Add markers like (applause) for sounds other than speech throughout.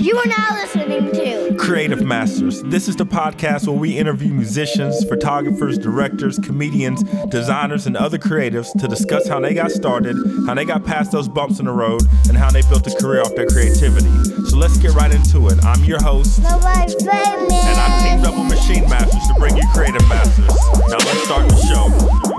You are now listening to Creative Masters. This is the podcast where we interview musicians, photographers, directors, comedians, designers, and other creatives to discuss how they got started, how they got past those bumps in the road, and how they built a career off their creativity. So let's get right into it. I'm your host, Nobody and I'm teamed up with Machine Masters to bring you Creative Masters. Now let's start the show.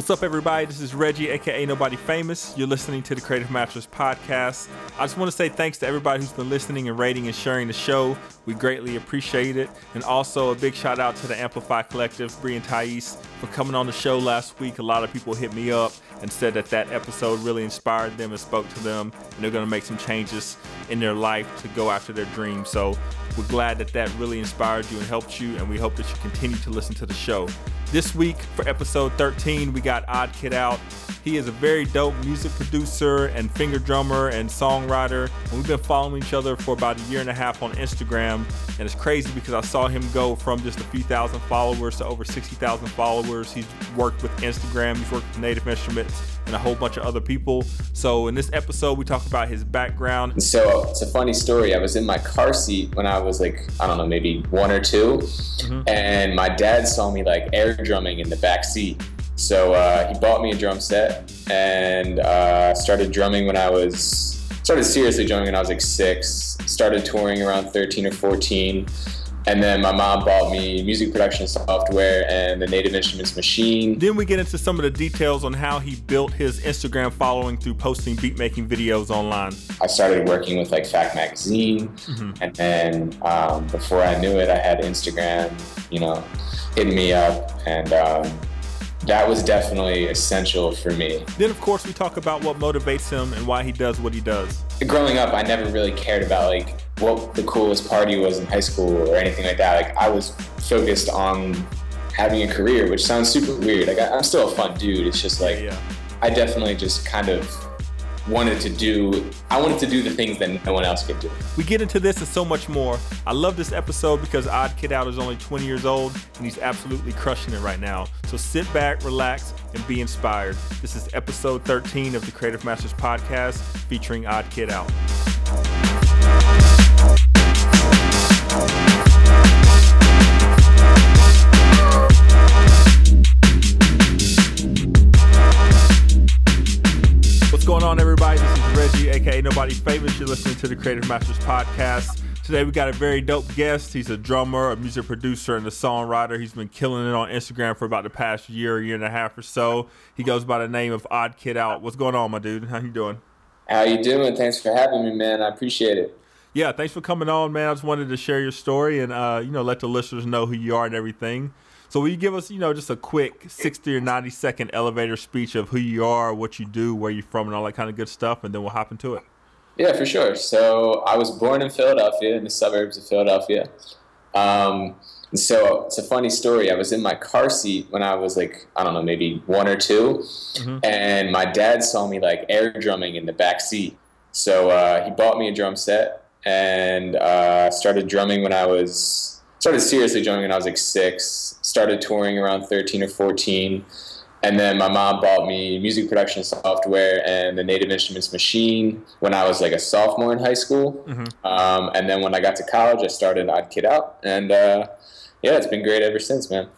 What's up, everybody? This is Reggie, aka Nobody Famous. You're listening to the Creative Masters podcast. I just want to say thanks to everybody who's been listening and rating and sharing the show. We greatly appreciate it. And also a big shout out to the Amplify Collective, Bree and Thais, for coming on the show last week. A lot of people hit me up and said that that episode really inspired them and spoke to them, and they're going to make some changes in their life to go after their dreams. So we're glad that that really inspired you and helped you, and we hope that you continue to listen to the show. This week for episode 13, we got Odd Kid out. He is a very dope music producer and finger drummer and songwriter. We've been following each other for about a year and a half on Instagram. And it's crazy because I saw him go from just a few thousand followers to over 60,000 followers. He's worked with Instagram, he's worked with Native Instruments, and a whole bunch of other people. So in this episode, we talk about his background. So it's a funny story. I was in my car seat when I was like, I don't know, maybe one or 2 and my dad saw me like air drumming in the back seat. So uh, he bought me a drum set and uh, started drumming when I was started seriously drumming when I was like six. Started touring around 13 or 14. And then my mom bought me music production software and the Native Instruments machine. Then we get into some of the details on how he built his Instagram following through posting beat making videos online. I started working with like Fact Magazine, and then um, before I knew it, I had Instagram, you know, hitting me up, and um, that was definitely essential for me. Then, of course, we talk about what motivates him and why he does what he does. Growing up, I never really cared about like what the coolest party was in high school or anything like that. Like I was focused on having a career, which sounds super weird. Like I, I'm still a fun dude. It's just like yeah. I definitely just kind of wanted to do. I wanted to do the things that no one else could do. We get into this and so much more. I love this episode because Odd Kid Out is only 20 years old and he's absolutely crushing it right now. So sit back, relax, and be inspired. This is episode 13 of the Creative Masters podcast featuring Odd Kid Out. Aka Nobody Famous. You're listening to the Creative Masters podcast. Today, we got a very dope guest. He's a drummer, a music producer, and a songwriter. He's been killing it on Instagram for about the past year, year and a half or so. He goes by the name of Odd Kid Out. What's going on, my dude? How you doing? How you doing? Thanks for having me, man. I appreciate it. Yeah, thanks for coming on, man. I just wanted to share your story and uh, you know let the listeners know who you are and everything. So will you give us, you know, just a quick 60 or 90 second elevator speech of who you are, what you do, where you're from, and all that kind of good stuff, and then we'll hop into it. Yeah, for sure. So I was born in Philadelphia, in the suburbs of Philadelphia. Um, and so it's a funny story. I was in my car seat when I was like, I don't know, maybe one or 2 and my dad saw me like air drumming in the back seat. So uh, he bought me a drum set and uh, started drumming when I was started seriously drumming when I was like six. Started touring around 13 or 14. And then my mom bought me music production software and the Native Instruments machine when I was like a sophomore in high school. Um, and then when I got to college, I started Odd Kid Out. And uh, yeah, it's been great ever since, man.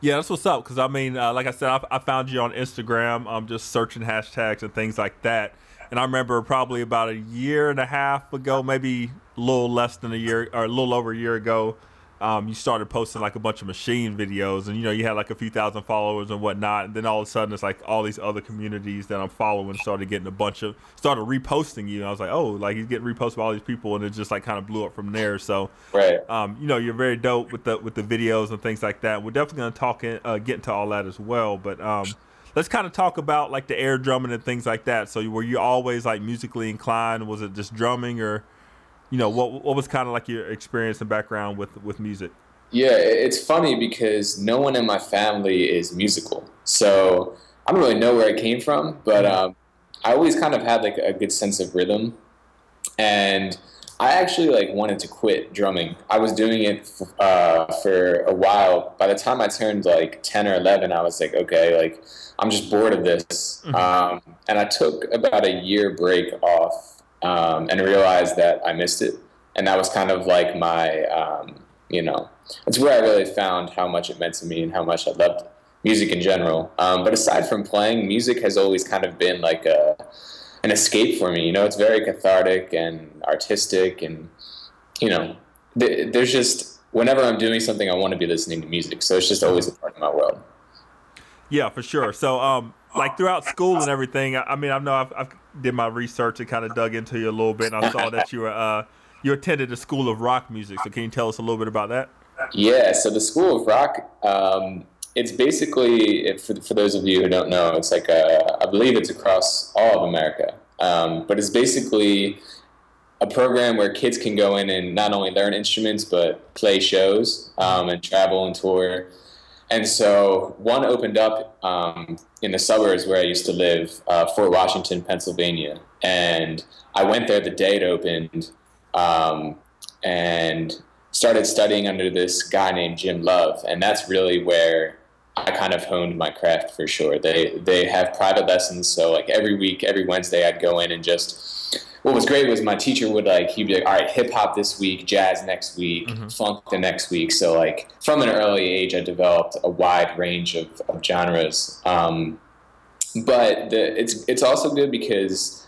Yeah, that's what's up. Because I mean, uh, like I said, I, I found you on Instagram. I'm just searching hashtags and things like that. And I remember probably about a year and a half ago, maybe a little less than a year or a little over a year ago, um, you started posting like a bunch of machine videos, and you know you had like a few thousand followers and whatnot. And then all of a sudden, it's like all these other communities that I'm following started getting a bunch of started reposting you. And I was like, oh, like he's getting reposted by all these people, and it just like kind of blew up from there. So Right. um, you know, you're very dope with the with the videos and things like that. We're definitely gonna talk in, uh, get into all that as well. But um, let's kind of talk about like the air drumming and things like that. So were you always like musically inclined? Was it just drumming, or you know, what what was kind of like your experience and background with with music? Yeah, it's funny because no one in my family is musical. So I don't really know where it came from, but um, I always kind of had like a good sense of rhythm. And I actually like wanted to quit drumming. I was doing it uh, for a while. By the time I turned like ten or eleven, I was like, okay, like I'm just bored of this. Mm-hmm. Um, and I took about a year break off um, and realized that I missed it. And that was kind of like my, um, you know, it's where I really found how much it meant to me and how much I loved music in general. Um, but aside from playing, music has always kind of been like a an escape for me. You know, it's very cathartic and artistic, and you know, th- there's just whenever I'm doing something, I want to be listening to music. So it's just always a part of my world. Yeah, for sure. So, um, like throughout school and everything, I, I mean, I know I've, I've, did my research and kind of dug into you a little bit, and I saw that you were uh, you attended the School of Rock Music. So, can you tell us a little bit about that? Yeah. So the School of Rock. Um, it's basically for, for those of you who don't know it's like a, I believe it's across all of america um, but it's basically a program where kids can go in and not only learn instruments but play shows um, and travel and tour and so one opened up um, in the suburbs where i used to live uh, fort washington pennsylvania and i went there the day it opened um, and started studying under this guy named jim love and that's really where I kind of honed my craft for sure. They they have private lessons, so like every week, every Wednesday, I'd go in and just. What was great was my teacher would like he'd be like, all right, hip hop this week, jazz next week, mm-hmm. funk the next week. So like from an early age, I developed a wide range of, of genres. Um, but the, it's it's also good because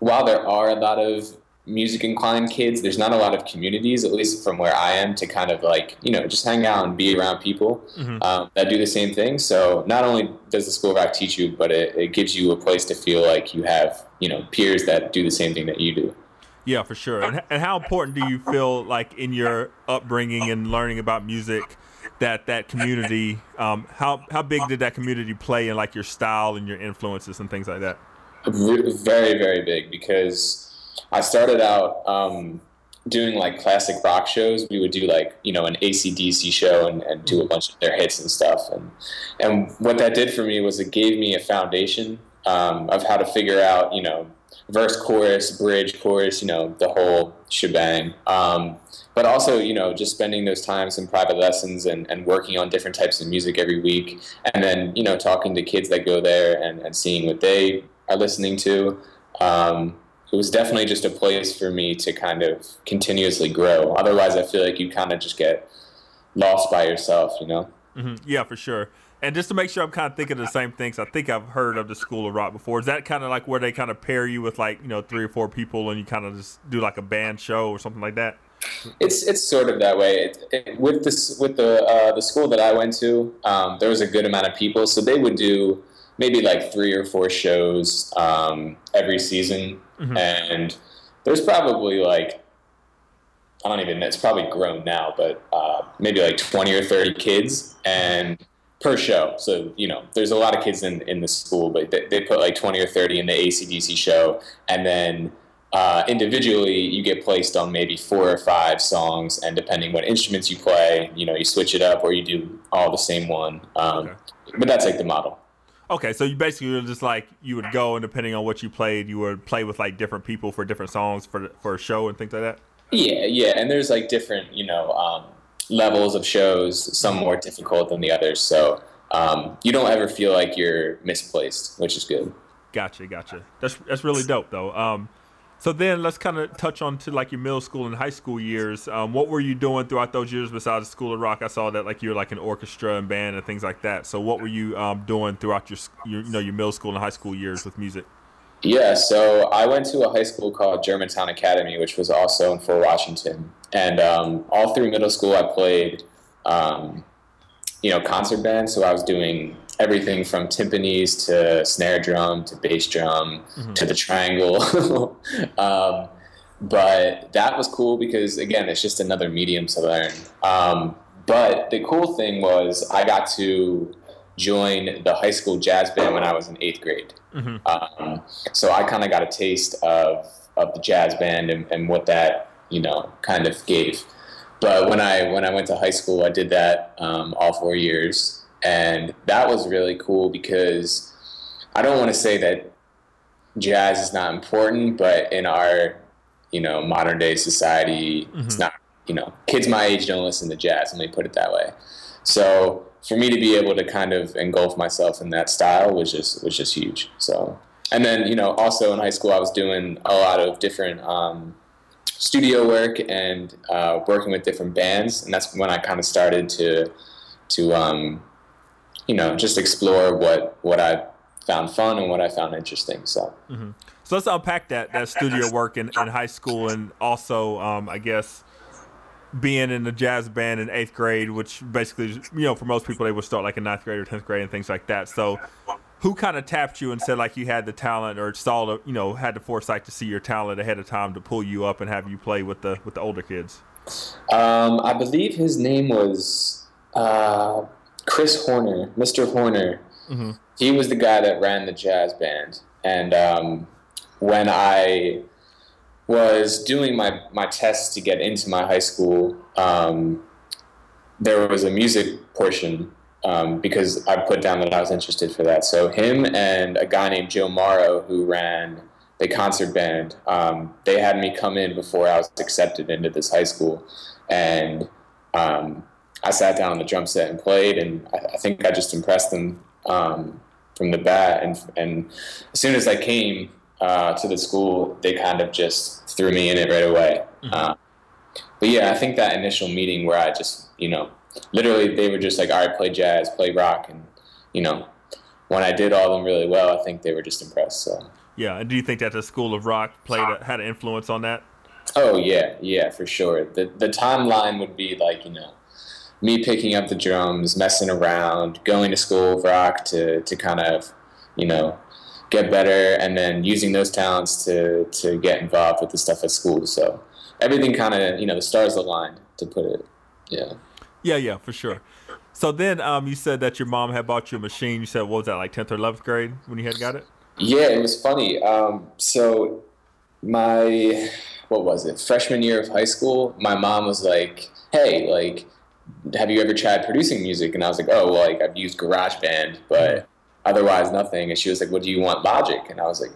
while there are a lot of music inclined kids, there's not a lot of communities, at least from where I am, to kind of like, you know, just hang out and be around people mm-hmm. um, that do the same thing. So not only does the School of Rock teach you, but it, it gives you a place to feel like you have, you know, peers that do the same thing that you do. Yeah, for sure. And, and how important do you feel like in your upbringing and learning about music that that community, um, how, how big did that community play in like your style and your influences and things like that? Very, very big because I started out um, doing like classic rock shows. We would do like you know an ACDC show and, and do a bunch of their hits and stuff. And and what that did for me was it gave me a foundation um, of how to figure out you know verse, chorus, bridge, chorus, you know the whole shebang. Um, but also, you know, just spending those times in private lessons and, and working on different types of music every week. And then, you know, talking to kids that go there and, and seeing what they are listening to. Um, it was definitely just a place for me to kind of continuously grow. Otherwise, I feel like you kind of just get lost by yourself, you know? Mm-hmm. Yeah, for sure. And just to make sure I'm kind of thinking of the same things, I think I've heard of the School of Rock before. Is that kind of like where they kind of pair you with like you know three or four people and you kind of just do like a band show or something like that? It's it's sort of that way. It, it, with this with the uh, the school that I went to, um, there was a good amount of people, so they would do maybe like three or four shows um, every season, mm-hmm. and there's probably like I don't even. It's probably grown now, but uh, maybe like twenty or thirty kids, and per show. So you know, there's a lot of kids in in the school, but they, they put like twenty or thirty in the ACDC show, and then. Uh, individually, you get placed on maybe four or five songs, and depending what instruments you play, you know, you switch it up or you do all the same one. Um, okay. But that's like the model. Okay, so you basically were just like you would go and depending on what you played, you would play with like different people for different songs for for a show and things like that. Yeah, yeah, and there's like different you know um, levels of shows, some more difficult than the others. So um, you don't ever feel like you're misplaced, which is good. Gotcha, gotcha. That's that's really dope though. Um, so then let's kind of touch on to like your middle school and high school years. Um, what were you doing throughout those years besides School of Rock? I saw that like you were like an orchestra and band and things like that. So what were you um, doing throughout your, your you know your middle school and high school years with music? Yeah, so I went to a high school called Germantown Academy, which was also in Fort Washington, and um, all through middle school I played, um, you know, concert band. So I was doing everything from timpanis to snare drum to bass drum mm-hmm. to the triangle. (laughs) um, but that was cool because again, it's just another medium to learn. Um, but the cool thing was I got to join the high school jazz band when I was in eighth grade. Mm-hmm. Um, so I kind of got a taste of of the jazz band and, and what that you know kind of gave. But when I when I went to high school, I did that um, all four years, and that was really cool because I don't want to say that jazz is not important, but in our you know modern day society. It's not you know kids my age don't listen to jazz. Let me put it that way. So for me to be able to kind of engulf myself in that style was just was just huge. So and then you know also in high school I was doing a lot of different um, studio work and uh, working with different bands, and that's when I kind of started to to um, you know just explore what what I found fun and what I found interesting. So. So let's unpack that that studio work in, in high school and also um, I guess being in the jazz band in eighth grade, which basically you know for most people they would start like in ninth grade or tenth grade and things like that. So who kind of tapped you and said like you had the talent or saw the you know had the foresight to see your talent ahead of time to pull you up and have you play with the with the older kids? Um, I believe his name was uh, Chris Horner, Mr. Horner. Mhm. He was the guy that ran the jazz band, and um, when I was doing my my tests to get into my high school, um, there was a music portion um, because I put down that I was interested for that. So him and a guy named Joe Morrow who ran the concert band, um, they had me come in before I was accepted into this high school, and um, I sat down on the drum set and played, and I, I think I just impressed them um, from the bat. And and as soon as I came uh, to the school, they kind of just threw me in it right away. Uh, but yeah, I think that initial meeting where I just you know literally they were just like, all right, play jazz, play rock, and you know when I did all of them really well, I think they were just impressed. So. Yeah, and do you think that the School of Rock played a, had an influence on that? Oh yeah, yeah, for sure. The the timeline would be like, you know, me picking up the drums, messing around, going to school of rock to, to kind of, you know, get better and then using those talents to, to get involved with the stuff at school. So everything kind of, you know, the stars aligned to put it. Yeah. Yeah, yeah, for sure. So then um, you said that your mom had bought you a machine. You said what was that like tenth or eleventh grade when you had got it? Yeah, it was funny. Um, so my what was it? Freshman year of high school, my mom was like, "Hey, like, have you ever tried producing music?" And I was like, "Oh, well, like I've used GarageBand, but otherwise nothing." And she was like, "What do you want, Logic?" And I was like,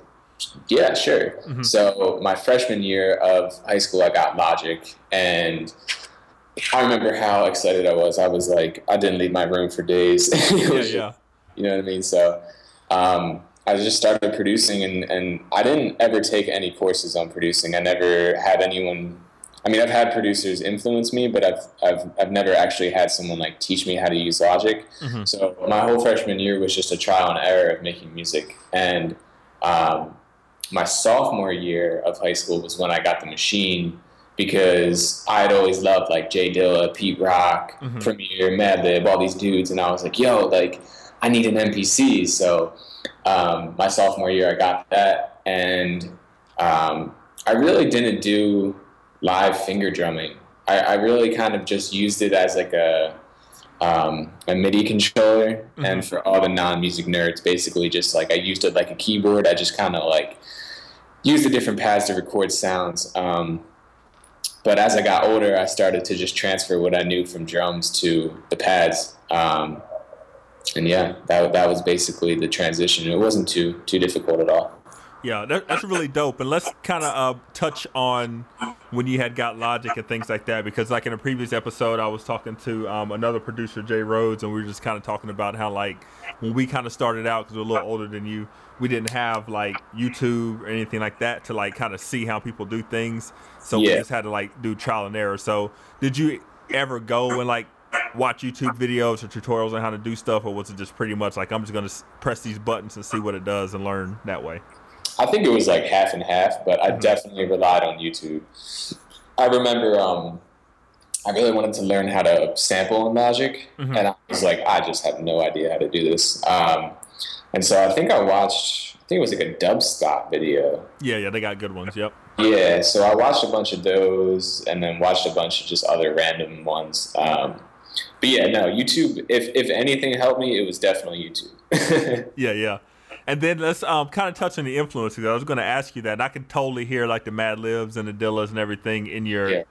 "Yeah, sure." So my freshman year of high school, I got Logic, and I remember how excited I was. I was like, I didn't leave my room for days. (laughs) Yeah, yeah. you know what I mean? So um, I just started producing, and, and I didn't ever take any courses on producing. I never had anyone. I mean, I've had producers influence me, but I've I've I've never actually had someone like teach me how to use Logic. Mhm. So my whole freshman year was just a trial and error of making music, and um, my sophomore year of high school was when I got the machine because I had always loved like Jay Dilla, Pete Rock, Mhm. Premier, Madlib, all these dudes, and I was like, yo, like I need an MPC. So um, my sophomore year, I got that, and um, I really didn't do live finger drumming. I, I really kind of just used it as like a um, a MIDI controller, and for all the non-music nerds, basically just like I used it like a keyboard. I just kind of like used the different pads to record sounds. Um, but as I got older, I started to just transfer what I knew from drums to the pads. Um, and yeah, that, that was basically the transition. It wasn't too too difficult at all. Yeah, that, that's really dope. And let's kind of uh, touch on when you had got Logic and things like that, because like in a previous episode, I was talking to um, another producer, Jay Rhodes, and we were just kind of talking about how like when we kind of started out, because we're a little older than you, we didn't have like YouTube or anything like that to like kind of see how people do things. So we just had to like do trial and error. So did you ever go and like watch YouTube videos or tutorials on how to do stuff, or was it just pretty much like I'm just gonna press these buttons and see what it does and learn that way? I think it was like half and half, but I definitely relied on YouTube. I remember um, I really wanted to learn how to sample in Logic, Mhm. and I was like, I just have no idea how to do this. Um, and so I think I watched, I think it was like a dubstep video. Yeah, yeah, they got good ones. Yep. Yeah, so I watched a bunch of those, and then watched a bunch of just other random ones. Um, but yeah, no, YouTube. If if anything helped me, it was definitely YouTube. (laughs) Yeah, yeah. And then let's um kind of touch on the influences. I was going to ask you that. And I can totally hear like the Madlibs and the Dillas and everything in your Yeah.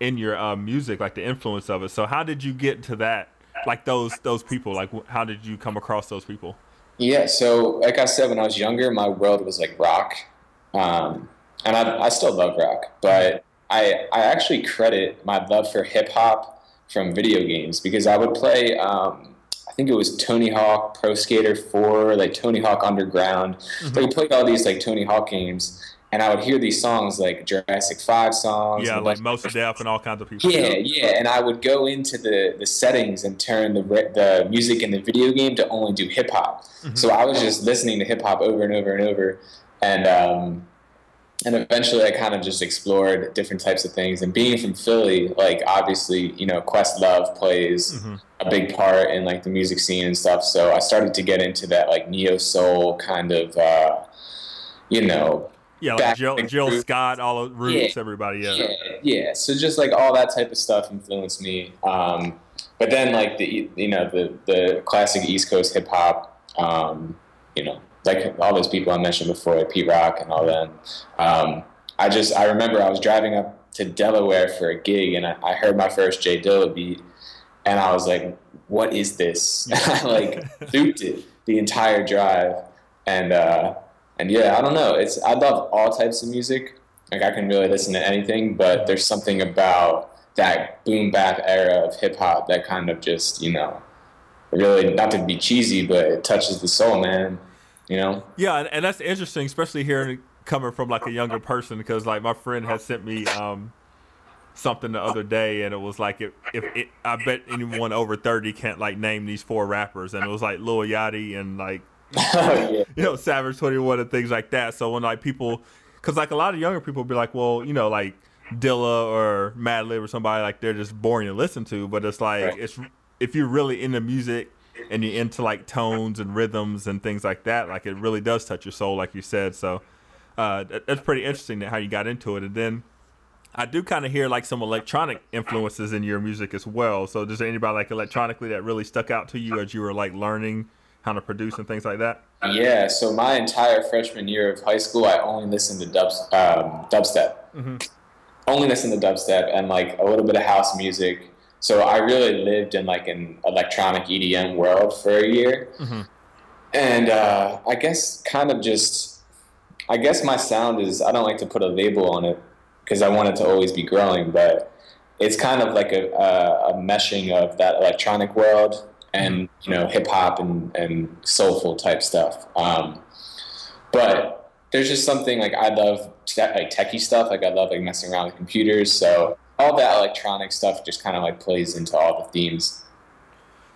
in your uh, music, like the influence of it. So how did you get to that? Like those those people. Like how did you come across those people? Yeah, so like I said, when I was younger, my world was like rock. Um, and I, I still love rock, but I I actually credit my love for hip hop from video games because I would play. Um, I think it was Tony Hawk Pro Skater 4, like Tony Hawk Underground. Mm-hmm. So we played all these like Tony Hawk games, and I would hear these songs like Jurassic Five songs. Yeah, like Mos Def and all kinds of people. yeah, yeah, and I would go into the, the settings and turn the the music in the video game to only do hip hop. Mhm. So I was just listening to hip hop over and over and over, and um, and eventually I kind of just explored different types of things. And being from Philly, like obviously, you know, Questlove plays Mhm. a big part in like the music scene and stuff. So I started to get into that like neo soul kind of, uh, you know, Yeah, like Jill, Jill. Scott, all of Roots, Yeah. everybody. Yeah. yeah, yeah. So just like all that type of stuff influenced me. Um, but then like the you know the the classic East Coast hip hop, um, you know, like all those people I mentioned before, like Pete Rock and all them. Um, I just I remember I was driving up to Delaware for a gig and I, I heard my first Jay Dilla beat, and I was like, "What is this?" I (laughs) (laughs) like looped it the entire drive, and uh, and yeah, I don't know. It's I love all types of music. Like I can really listen to anything, but there's something about that boom bap era of hip hop that kind of just you know, really not to be cheesy, but it touches the soul, man. You know. Yeah, and, and that's interesting, especially hearing it coming from like a younger person, because like my friend had sent me um something the other day, and it was like if if it, I bet anyone over thirty can't like name these four rappers, and it was like Lil Yachty and like (laughs) oh you know Savage Twenty One and things like that. So when like people, because like a lot of younger people be like, well, you know, like Dilla or Madlib or somebody like they're just boring to listen to, but it's like Right. it's if you're really into music and you're into like tones and rhythms and things like that, like it really does touch your soul, like you said. So uh, that's pretty interesting how you got into it, and then. I do kind of hear like some electronic influences in your music as well. So, does anybody like electronically that really stuck out to you as you were like learning how to produce and things like that? Yeah, so my entire freshman year of high school, I only listened to dubs, um, dubstep. Mhm. Only listened to dubstep and like a little bit of house music. So I really lived in like an electronic EDM world for a year, Mhm. and uh, I guess kind of just, I guess my sound is I don't like to put a label on it because I want it to always be growing, but it's kind of like a, a, a meshing of that electronic world and you know hip hop and, and soulful type stuff. Um, but there's just something like I love te- like techie stuff. Like I love like messing around with computers. So all that electronic stuff just kind of like plays into all the themes.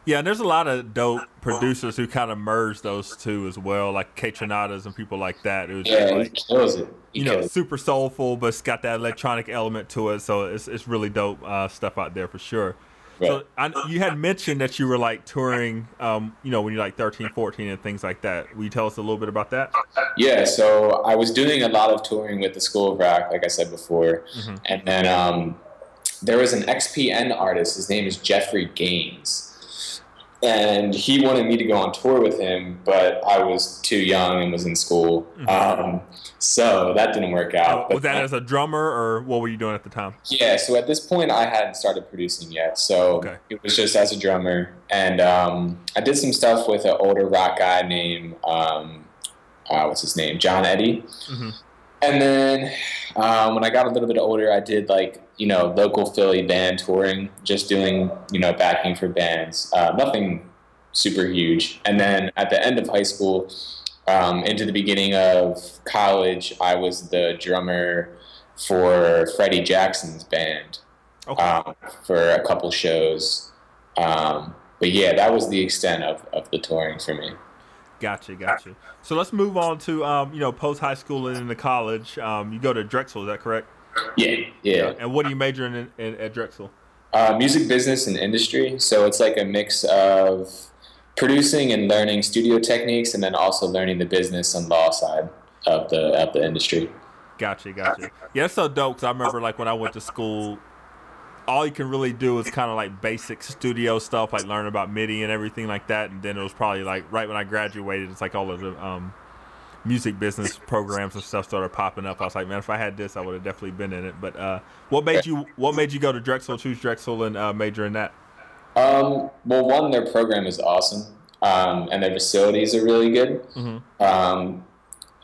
Yeah, and there's a lot of dope producers who kind of merge those two as well, like Kaytranadas and people like that. It was Yeah, just he kills it. He you know it. super soulful, but it's got that electronic element to it. So it's it's really dope uh, stuff out there for sure. So I, you had mentioned that you were like touring, um, you know, when you're like 13, 14 and things like that. Will you tell us a little bit about that? Yeah, so I was doing a lot of touring with the School of Rock, like I said before, Mhm. and then um, there was an XPN artist. His name is Jeffrey Gaines, and he wanted me to go on tour with him, but I was too young and was in school, um, so that didn't work out. But was that as a drummer or what were you doing at the time? yeah, so at this point, I hadn't started producing yet. So Okay. it was just as a drummer. And um, I did some stuff with an older rock guy named, um, uh, what's his name? John Eddie. Mhm. And then um, when I got a little bit older, I did like, you know, local Philly band touring, just doing, you know, backing for bands. Uh, nothing super huge. And then at the end of high school, um, into the beginning of college, I was the drummer for Freddie Jackson's band Okay. um, for a couple shows. Um, but yeah, that was the extent of, of the touring for me. Gotcha, gotcha. So let's move on to um, you know post high school and into college. Um, you go to Drexel, is that correct? Yeah, yeah. And what are you majoring in, in at Drexel? Uh, music business and industry. So it's like a mix of producing and learning studio techniques, and then also learning the business and law side of the of the industry. Gotcha, gotcha. Yeah, that's so dope. Cause I remember like when I went to school, all you can really do is kind of like basic studio stuff, like learn about MIDI and everything like that. And then it was probably like right when I graduated, it's like all of the um, music business programs and stuff started popping up. I was like, man, if I had this, I would have definitely been in it. But uh, what made you what made you go to Drexel, choose Drexel, and uh, major in that? Um, well, one, their program is awesome, um, and their facilities are really good. Mhm. Um,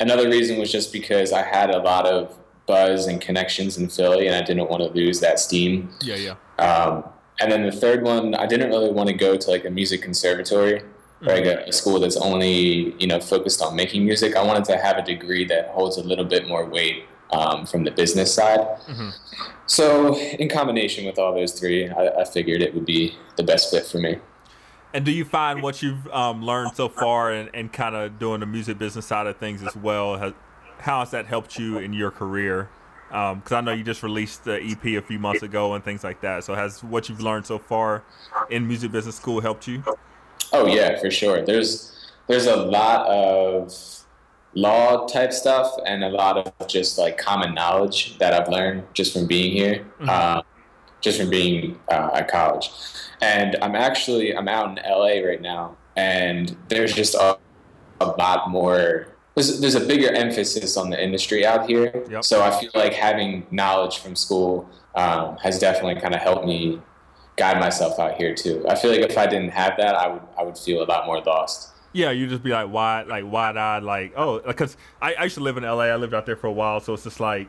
another reason was just because I had a lot of buzz and connections in Philly, and I didn't want to lose that steam. Yeah, yeah. Um, and then the third one, I didn't really want to go to like a music conservatory or like a, a school that's only you know focused on making music. I wanted to have a degree that holds a little bit more weight um, from the business side. Mhm. So, in combination with all those three, I, I figured it would be the best fit for me. And do you find what you've um, learned so far and, and kind of doing the music business side of things as well, has, how has that helped you in your career? Because I know you just released the EP a few months ago and things like that. So has what you've learned so far in music business school helped you? Oh yeah, for sure. There's there's a lot of law type stuff and a lot of just like common knowledge that I've learned just from being here, Mhm. uh, just from being uh, at college. And I'm actually I'm out in LA right now, and there's just a, a lot more. There's, there's a bigger emphasis on the industry out here. Yep. So I feel like having knowledge from school um, has definitely kind of helped me guide myself out here too. I feel like if I didn't have that, I would I would feel a lot more lost. Yeah, you just be like wide, like wide eyed, like oh, because I, I used to live in LA. I lived out there for a while, so it's just like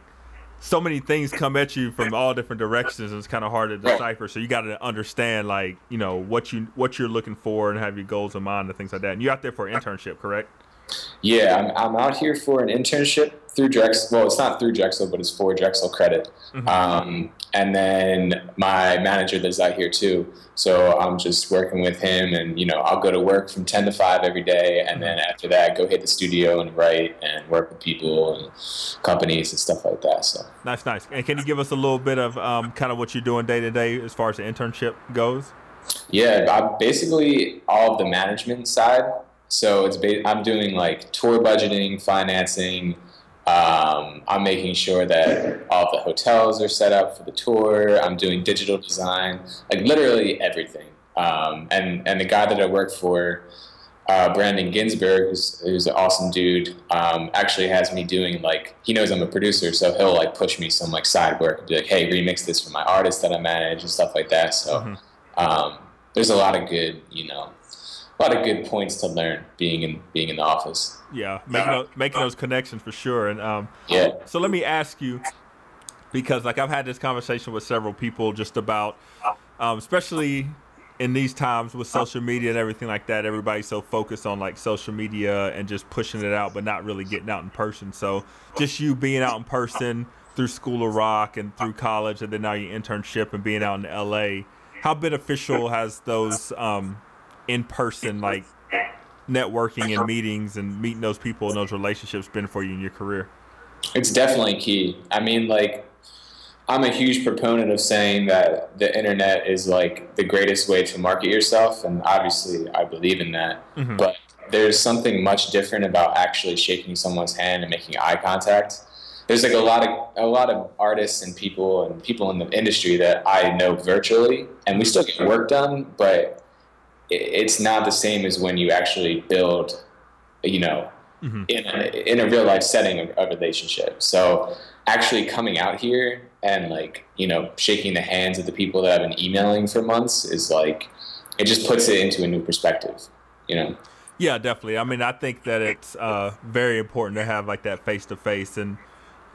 so many things come at you from all different directions. And it's kind of hard to decipher. So you got to understand, like you know what you what you're looking for and have your goals in mind and things like that. And you're out there for an internship, correct? Yeah, I'm, I'm out here for an internship through Drexel. Well, it's not through Drexel, but it's for Drexel credit. Mhm. Um, and then my manager lives out here too, so I'm just working with him, and you know I'll go to work from ten to five every day, and then after that go hit the studio and write and work with people and companies and stuff like that. So Nice, nice. And can you give us a little bit of um, kind of what you're doing day to day as far as the internship goes? Yeah, I'm basically all of the management side. So it's ba- I'm doing like tour budgeting, financing. Um, I'm making sure that all the hotels are set up for the tour. I'm doing digital design, like literally everything. Um, and and the guy that I work for, uh, Brandon Ginsberg, who's, who's an awesome dude, um, actually has me doing like he knows I'm a producer, so he'll like push me some like side work, be like, hey, remix this for my artist that I manage and stuff like that. So Mhm. um, there's a lot of good, you know, a lot of good points to learn being in being in the office. Yeah, making those, making those connections for sure. And um, Yeah, So let me ask you, because like I've had this conversation with several people just about, um, especially in these times with social media and everything like that. Everybody's so focused on like social media and just pushing it out, but not really getting out in person. So just you being out in person through School of Rock and through college, and then now your internship and being out in LA. How beneficial has those um, in person like networking and meetings and meeting those people and those relationships been for you in your career? it's definitely key. I mean, like, I'm a huge proponent of saying that the internet is like the greatest way to market yourself, and obviously, I believe in that. Mhm. But there's something much different about actually shaking someone's hand and making eye contact. There's like a lot of a lot of artists and people and people in the industry that I know virtually, and we still get work done, but it's not the same as when you actually build, you know, Mhm. in a, in a real life setting of a relationship. So actually coming out here and like you know shaking the hands of the people that I've been emailing for months is like it just puts it into a new perspective. You know. Yeah, definitely. I mean, I think that it's uh, very important to have like that face to face, and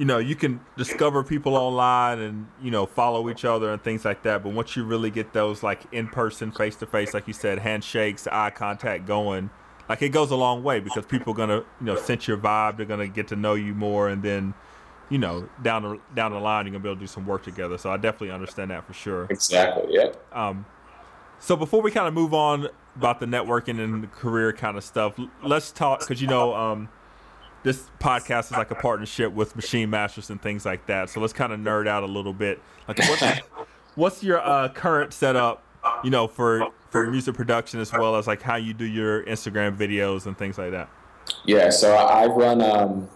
you know, you can discover people online and you know follow each other and things like that. But once you really get those like in person, face to face, like you said, handshakes, eye contact going, like it goes a long way because people are gonna you know sense your vibe. They're gonna get to know you more, and then you know down the down the line you're gonna be able to do some work together. So I definitely understand that for sure. Exactly. Yeah. Um, so before we kind of move on about the networking and the career kind of stuff, let's talk because you know um, this podcast is like a partnership with Machine Masters and things like that. So let's kind of nerd out a little bit. Like, what's, what's your uh, current setup? You know, for for music production as well as like how you do your Instagram videos and things like that. Yeah, so I run. Um,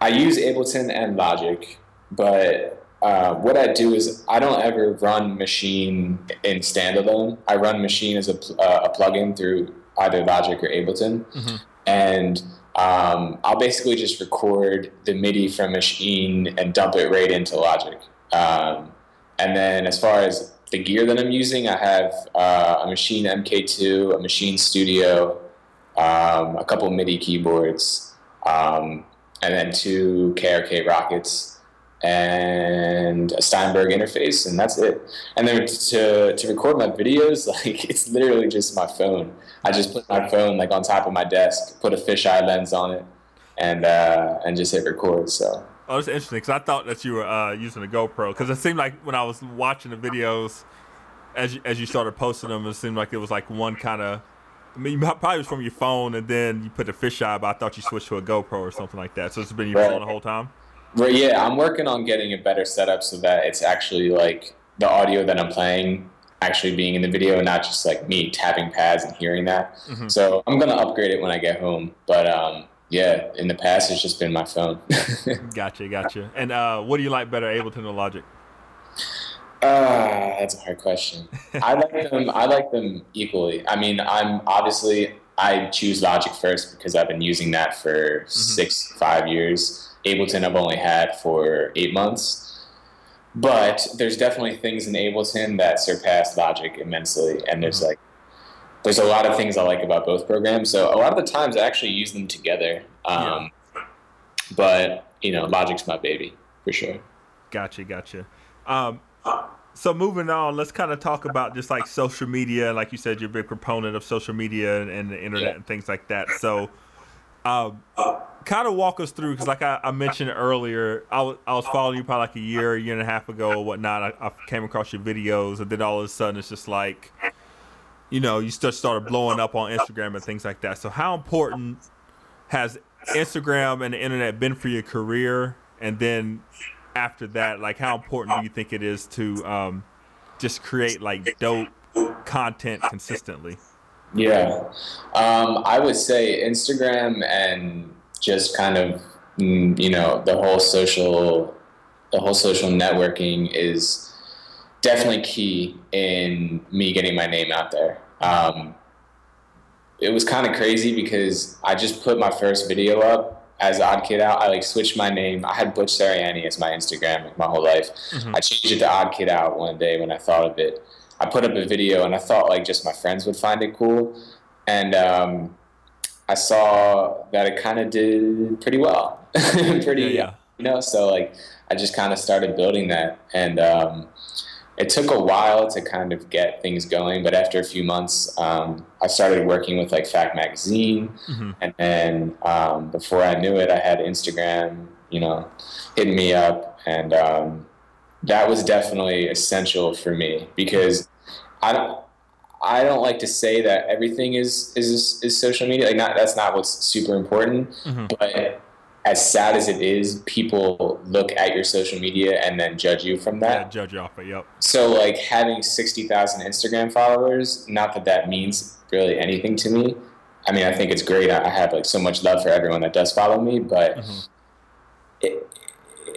I use Ableton and Logic, but uh, what I do is I don't ever run Machine in standalone. I run Machine as a, uh, a plugin through either Logic or Ableton, Mhm. and um, I'll basically just record the MIDI from Machine and dump it right into Logic. Um, and then as far as the gear that I'm using, I have uh, a Machine MK2, a Machine Studio, um, a couple MIDI keyboards, um, and then two KRK Rokits and a Steinberg interface, and that's it. And then to to record my videos, (laughs) like it's literally just my phone. I just put my phone like on top of my desk, put a fisheye lens on it, and uh, and just hit record. So. Oh, it's interesting because I thought that you were uh, using a GoPro because it seemed like when I was watching the videos, as you, as you started posting them, it seemed like it was like one kind of. I mean, you probably was from your phone, and then you put the fisheye, but I thought you switched to a GoPro or something like that. So it's been your Right. phone the whole time. Well, yeah, I'm working on getting a better setup so that it's actually like the audio that I'm playing actually being in the video, and not just like me tapping pads and hearing that. Mhm. So I'm gonna upgrade it when I get home. But um, yeah, in the past it's just been my phone. (laughs) Gotcha, gotcha. And uh, what do you like better, Ableton or Logic? Ah, that's a hard question. I like (laughs) them. I like them equally. I mean, I'm obviously I choose Logic first because I've been using that for six, five years. Ableton I've only had for eight months, but there's definitely things in Ableton that surpass Logic immensely, and there's like there's a lot of things I like about both programs. So a lot of the times I actually use them together. Um, But you know, Logic's my baby for sure. Gotcha, gotcha. Um, so moving on, let's kind of talk about just like social media. Like you said, you're a big proponent of social media and, and the internet Yeah. and things like that. So, um, kind of walk us through because, like I, I mentioned earlier, I was I was following you probably like a year, year and a half ago or whatnot. I, I came across your videos, and then all of a sudden, it's just like, you know, you start started blowing up on Instagram and things like that. So, how important has Instagram and the internet been for your career? And then after that, like how important do you think it is to um, just create like dope content consistently? Yeah, um, I would say Instagram and just kind of mm, you know the whole social, the whole social networking is definitely key in me getting my name out there. Um, it was kind of crazy because I just put my first video up as Odd Kid Out. I like switched my name. I had Butch Sariani as my Instagram like, my whole life. I changed it to Odd Kid Out one day when I thought of it. I put up a video and I thought like just my friends would find it cool, and um, I saw that it kind of did pretty well, (laughs) pretty Yeah, yeah. you know. So like I just kind of started building that, and um, it took a while to kind of get things going. But after a few months, um, I started working with like Fact Magazine, Mhm. and then um, before I knew it, I had Instagram, you know, hitting me up, and um, that was definitely essential for me because I don't. I don't like to say that everything is is is social media. Like, not that's not what's super important. Mhm. But as sad as it is, people look at your social media and then judge you from that. Yeah, judge off it. Yep. So like having sixty thousand Instagram followers, not that that means really anything to me. I mean, I think it's great. I have like so much love for everyone that does follow me, but Mhm. it, it,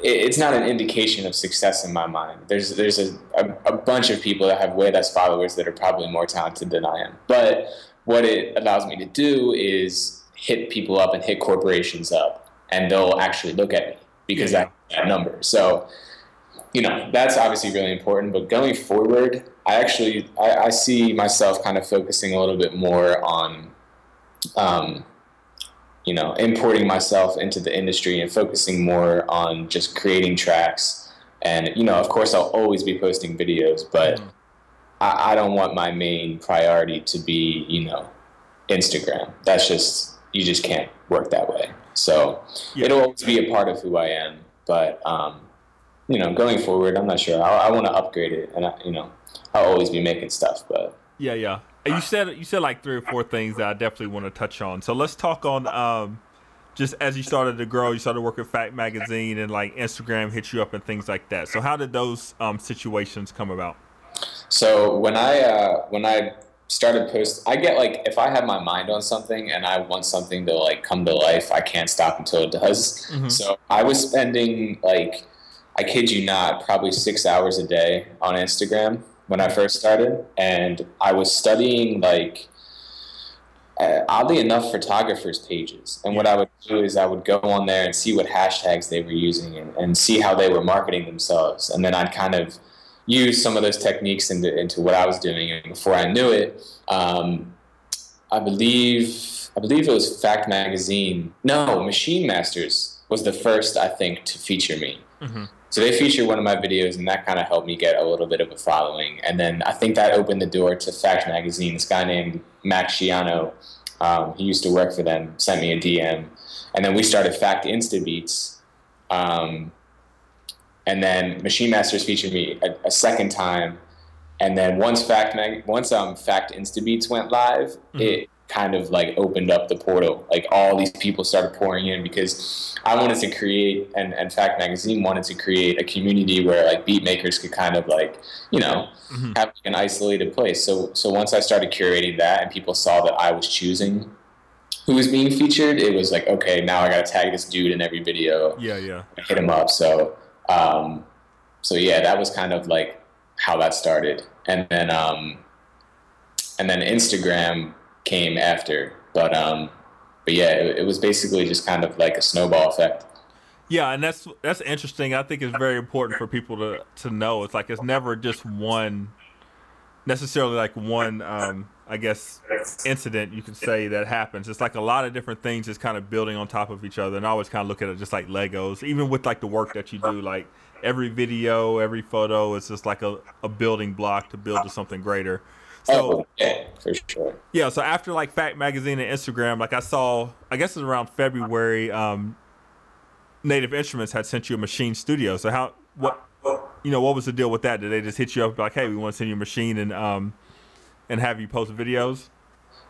it's not an indication of success in my mind. There's there's a, a, a bunch of people that have way less followers that are probably more talented than I am. But what it allows me to do is hit people up and hit corporations up, and they'll actually look at me because Yeah. that, that number. So you know that's obviously really important but going forward i actually i, I see myself kind of focusing a little bit more on um, you know importing myself into the industry and focusing more on just creating tracks and you know of course i'll always be posting videos but Mhm. I, I don't want my main priority to be you know instagram that's just you just can't work that way so Yeah. it'll always be a part of who i am but um, you know, going forward, I'm not sure. I, I want to upgrade it, and I, you know, I'll always be making stuff. But Yeah, yeah. You said you said like three or four things that I definitely want to touch on. So let's talk on um, just as you started to grow, you started working Fact Magazine and like Instagram hit you up and things like that. So how did those um, situations come about? so when I uh, when I started post, I get like if I have my mind on something and I want something to like come to life, I can't stop until it does. Mhm. So I was spending like, I kid you not, probably six hours a day on Instagram when I first started, and I was studying like uh, oddly enough, photographers' pages. And what I would do is I would go on there and see what hashtags they were using and, and see how they were marketing themselves. And then I'd kind of use some of those techniques into, into what I was doing. And before I knew it, um, I believe I believe it was Fact Magazine. No, Machine Masters was the first, I think, to feature me. Mm-hmm. So they featured one of my videos, and that kind of helped me get a little bit of a following. And then I think that opened the door to Fact Magazine. This guy named Max Giano, um, he used to work for them, sent me a DM, and then we started Fact Insta Beats. Um, and then Machine Masters featured me a, a, second time, and then once Fact Mag- once um, Fact Insta Beats went live, mm-hmm. it kind of like opened up the portal. Like all these people started pouring in because I wanted to create, and, and Fact Magazine wanted to create a community where like beat makers could kind of like, you know, mm-hmm. have like an isolated place. So so once I started curating that and people saw that I was choosing who was being featured, it was like, okay, now I got to tag this dude in every video. Yeah, yeah. Hit him up. So um, so yeah, that was kind of like how that started, and then um, and then Instagram came after. But um, but yeah, it, it was basically just kind of like a snowball effect. Yeah, and that's that's interesting. I think it's very important for people to to know. It's like it's never just one necessarily like one um I guess incident you could say that happens. It's like a lot of different things is kind of building on top of each other and I always kind of look at it just like Legos. Even with like the work that you do, like every video, every photo is just like a, a building block to build to something greater. So oh, yeah, for sure. Yeah, so after like Fact Magazine and Instagram, like I saw, I guess it was around February. Um, Native Instruments had sent you a Maschine Studio. So how what you know what was the deal with that? Did they just hit you up like, hey, we want to send you a Maschine and um and have you post videos?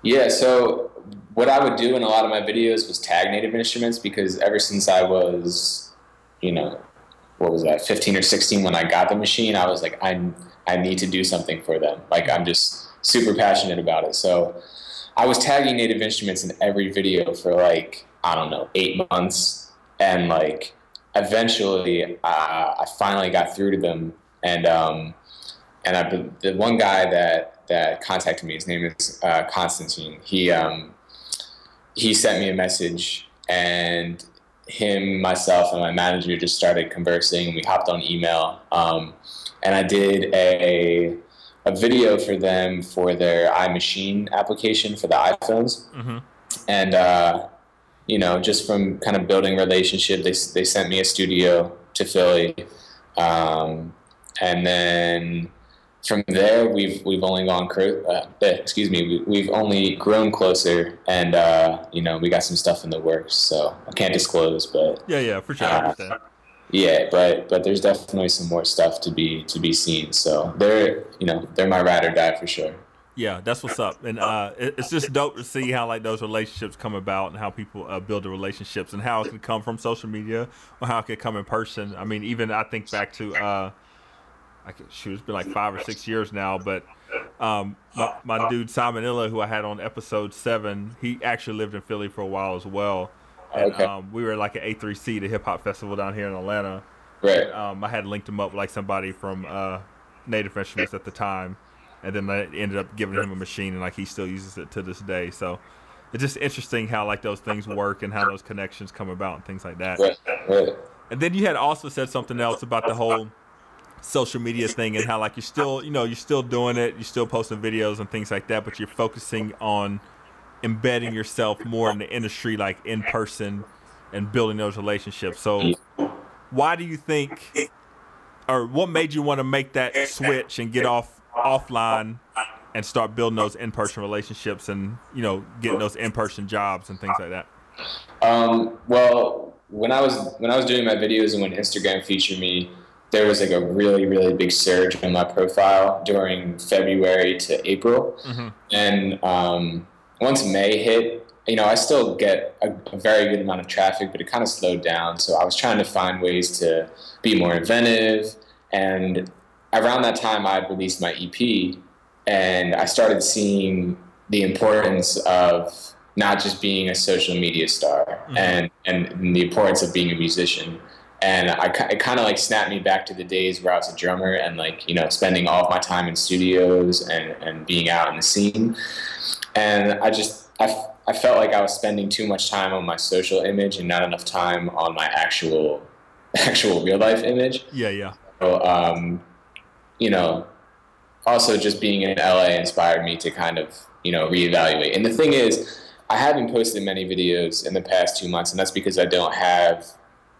Yeah, so what I would do in a lot of my videos was tag Native Instruments because ever since I was, you know, what was that, 15 or 16 when I got the Maschine, I was like, I I need to do something for them. Like I'm just super passionate about it. So I was tagging Native Instruments in every video for like I don't know eight months, and like eventually uh, I finally got through to them, and um, and I the one guy that that contacted me, his name is uh, Constantine. He um, he sent me a message, and him, myself, and my manager just started conversing. We hopped on email. Um, and I did a a video for them for their iMaschine application for the iPhones, mm-hmm. and uh, you know, just from kind of building relationship, they they sent me a studio to Philly, um, and then from there we've we've only gone cro- uh, eh, excuse me we, have only grown closer and uh, you know we got some stuff in the works. So I can't disclose but yeah yeah for sure. Uh, yeah, but but there's definitely some more stuff to be to be seen. So they're you know they're my ride or die for sure. Yeah, that's what's up, and uh, it's just dope to see how like those relationships come about and how people uh, build the relationships and how it can come from social media or how it can come in person. I mean, even I think back to uh, I could, shoot, it's been like five or six years now, but um, my, my dude Simon Illa, who I had on episode seven, he actually lived in Philly for a while as well and, okay. Um, we were like at A3C, the hip hop festival down here in Atlanta. Right. And, um, I had linked him up with like somebody from uh, Native Instruments at the time, and then I ended up giving him a Maschine, and like he still uses it to this day. So it's just interesting how like those things work and how those connections come about and things like that. Right. Right. And then you had also said something else about the whole social media thing and how like you're still you know you're still doing it, you're still posting videos and things like that, but you're focusing on embedding yourself more in the industry, like in person, and building those relationships. So, why do you think, or what made you want to make that switch and get off offline and start building those in-person relationships and you know getting those in-person jobs and things like that? Um, well, when I was when I was doing my videos and when Instagram featured me, there was like a really really big surge on my profile during February to April, mm-hmm. and um, once May hit, you know, I still get a, a, very good amount of traffic, but it kind of slowed down. So I was trying to find ways to be more inventive. And around that time, I released my EP, and I started seeing the importance of not just being a social media star mm-hmm. and, and the importance of being a musician. And I, it kind of like snapped me back to the days where I was a drummer and like, you know, spending all of my time in studios and, and being out in the scene and I just I, I felt like I was spending too much time on my social image and not enough time on my actual (laughs) actual real life image. Yeah, yeah. So, um, you know, also just being in LA inspired me to kind of you know reevaluate. And the thing is, I haven't posted many videos in the past two months, and that's because I don't have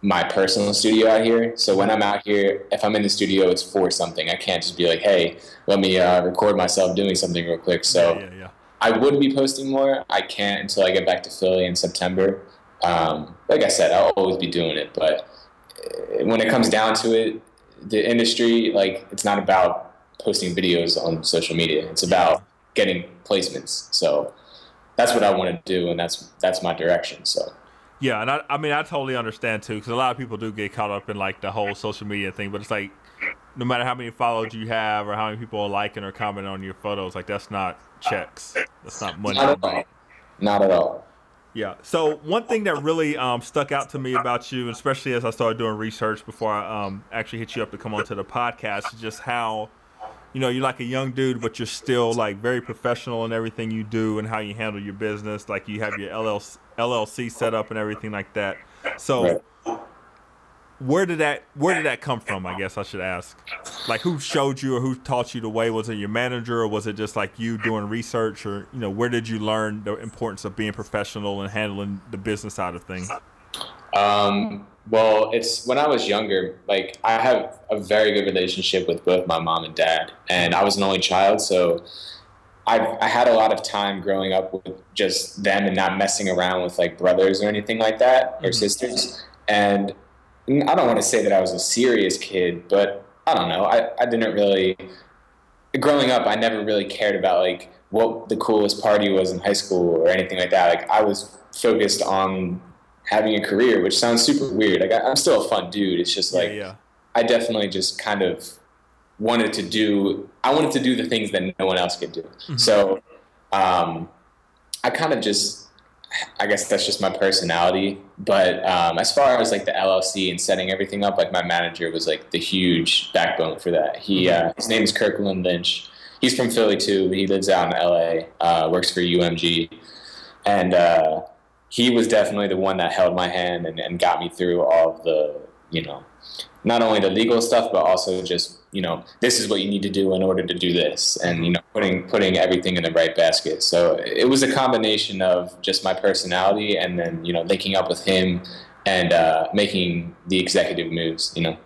my personal studio out here. So when I'm out here, if I'm in the studio, it's for something. I can't just be like, hey, let me uh, record myself doing something real quick. So yeah, yeah, yeah. I would be posting more. I can't until I get back to Philly in September. Um, like I said, I'll always be doing it, but uh, when it comes down to it, the industry like it's not about posting videos on social media. It's about getting placements. So that's what I want to do, and that's that's my direction. So. Yeah, and I, I mean, I totally understand too, because a lot of people do get caught up in like the whole social media thing. But it's like, no matter how many followers you have or how many people are liking or commenting on your photos, like that's not checks. That's not money. Not at all. Not at all. Yeah. So one thing that really um, stuck out to me about you, especially as I started doing research before I um, actually hit you up to come onto the podcast, is just how, you know, you're like a young dude, but you're still like very professional in everything you do and how you handle your business. Like you have your LLC, LLC set up and everything like that. So. Right. Where did that Where did that come from? I guess I should ask. Like, who showed you or who taught you the way? Was it your manager, or was it just like you doing research, or you know, where did you learn the importance of being professional and handling the business side of things? Um, well, it's when I was younger. Like I have a very good relationship with both my mom and dad, and I was an only child, so I I had a lot of time growing up with just them and not messing around with like brothers or anything like that or Mhm. sisters. And I don't want to say that I was a serious kid, but I don't know. I, I didn't really growing up. I never really cared about like what the coolest party was in high school or anything like that. Like I was focused on having a career, which sounds super weird. Like I, I'm still a fun dude. It's just like yeah, yeah. I definitely just kind of wanted to do. I wanted to do the things that no one else could do. So um, I kind of just. I guess that's just my personality. But um, as far as like the LLC and setting everything up, like my manager was like the huge backbone for that. He uh, his name is Kirkland Lynch. He's from Philly too. He lives out in LA. Uh, works for UMG, and uh, he was definitely the one that held my hand and, and got me through all of the you know not only the legal stuff but also just you know this is what you need to do in order to do this and you know putting putting everything in the right basket so it was a combination of just my personality and then you know linking up with him and uh, making the executive moves you know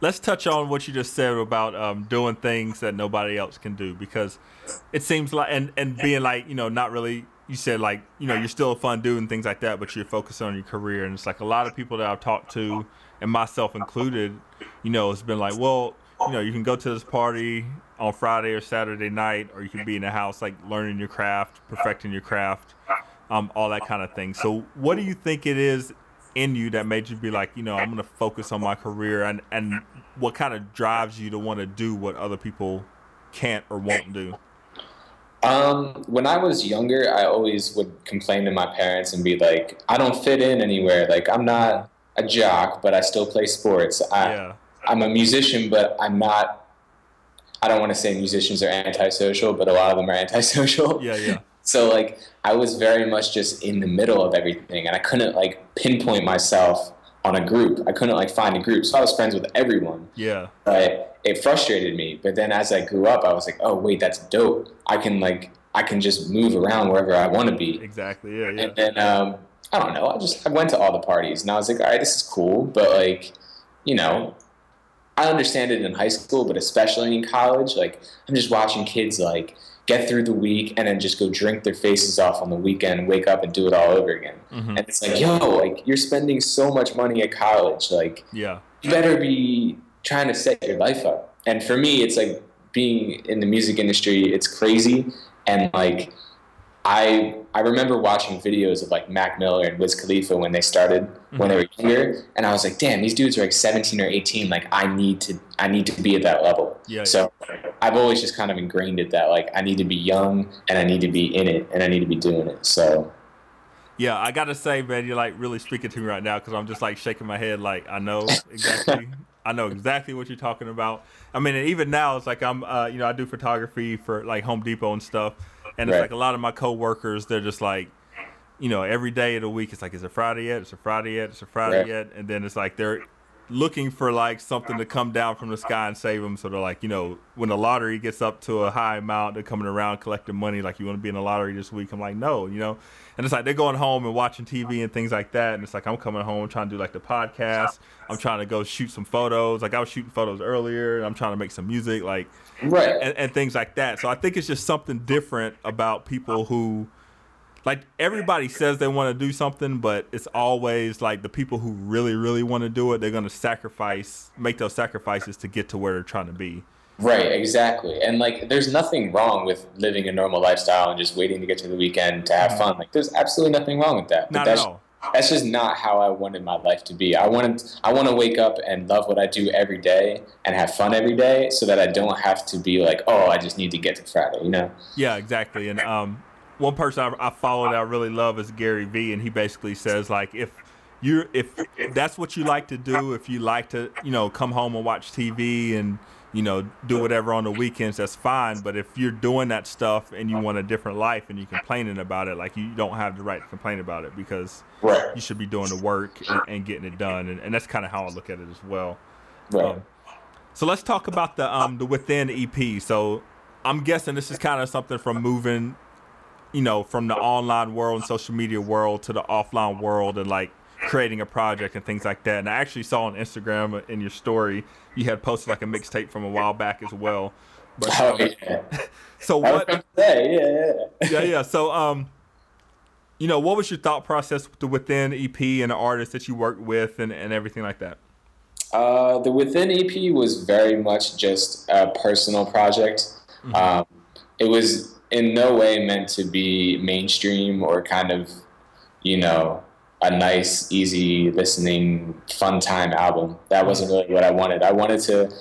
Let's touch on what you just said about um, doing things that nobody else can do because it seems like and and being like you know not really. You said like you know you're still a fun dude and things like that, but you're focused on your career. And it's like a lot of people that I've talked to, and myself included, you know, it's been like, well, you know, you can go to this party on Friday or Saturday night, or you can be in the house like learning your craft, perfecting your craft, um, all that kind of thing. So, what do you think it is in you that made you be like, you know, I'm gonna focus on my career, and and what kind of drives you to want to do what other people can't or won't do? Um, when I was younger, I always would complain to my parents and be like, I don't fit in anywhere. Like, I'm not a jock, but I still play sports. I, Yeah, I'm a musician, but I'm not. I don't want to say musicians are antisocial, but a lot of them are (laughs) antisocial. yeah, yeah, So like I was very much just in the middle of everything, and I couldn't like pinpoint myself on a group. I couldn't like find a group. So I was friends with everyone, yeah, but it frustrated me. But then as I grew up, I was like, oh wait, that's dope. I can like I can just move around wherever I want to be. exactly. Yeah, yeah, And then um, I don't know. I just I went to all the parties, and I was like, all right, this is cool, but like, you know, I understand it in high school, but especially in college, like I'm just watching kids like get through the week and then just go drink their faces off on the weekend, wake up and do it all over again. Mhm. And it's like, yo, like you're spending so much money at college, like yeah, you better be trying to set your life up. And for me, it's like being in the music industry, it's crazy. And like, I I remember watching videos of like Mac Miller and Wiz Khalifa when they started when they were younger, and I was like, damn, these dudes are like 17 or 18. Like, I need to I need to be at that level. yeah. So I've always just kind of ingrained it that like I need to be young and I need to be in it and I need to be doing it. So Yeah, I gotta say, man, you're like really speaking to me right now because I'm just like shaking my head, like I know (laughs) exactly, I know exactly what you're talking about. I mean, and even now, it's like I'm, uh, you know, I do photography for like Home Depot and stuff, and it's Right. like a lot of my coworkers, they're just like, you know, every day of the week, it's like, is it Friday yet? Is it Friday yet? Is it Friday Right. yet? And then it's like they're looking for like something to come down from the sky and save them. So they're like, you know, when the lottery gets up to a high amount, they're coming around collecting money. Like, you want to be in the lottery this week? I'm like, no, you know. And it's like they're going home and watching TV and things like that. And it's like I'm coming home trying to do like the podcast. I'm trying to go shoot some photos. Like I was shooting photos earlier. And I'm trying to make some music, like right, and, and things like that. So I think it's just something different about people who like everybody says they want to do something, but it's always like the people who really, really want to do it, they're going to sacrifice, make those sacrifices to get to where they're trying to be. Right, exactly. And like, there's nothing wrong with living a normal lifestyle and just waiting to get to the weekend to have fun. Like, there's absolutely nothing wrong with that. Not that's, at all. That's just not how I wanted my life to be. I wanted, I want to wake up and love what I do every day and have fun every day, so that I don't have to be like, oh, I just need to get to Friday. You know? Yeah, exactly. And um, one person I, I follow that I really love is Gary Vee, and he basically says like if you're if that's what you like to do, if you like to you know come home and watch TV and you know do whatever on the weekends, that's fine. But if you're doing that stuff and you want a different life and you're complaining about it, like you don't have the right to complain about it because right. you should be doing the work and, and getting it done. And, and that's kind of how I look at it as well. Right. Um, so let's talk about the um the Within EP. So I'm guessing this is kind of something from moving you know, from the online world and social media world to the offline world and like creating a project and things like that. And I actually saw on Instagram in your story you had posted like a mixtape from a while back as well. But oh, yeah. (laughs) so what? Yeah, yeah, yeah, yeah. So um, you know, what was your thought process with the Within EP and the artists that you worked with and, and everything like that? Uh, the Within EP was very much just a personal project. Mm-hmm. Um, it was in no way meant to be mainstream or kind of, you know, a nice, easy listening, fun time album. That wasn't really what I wanted. I wanted to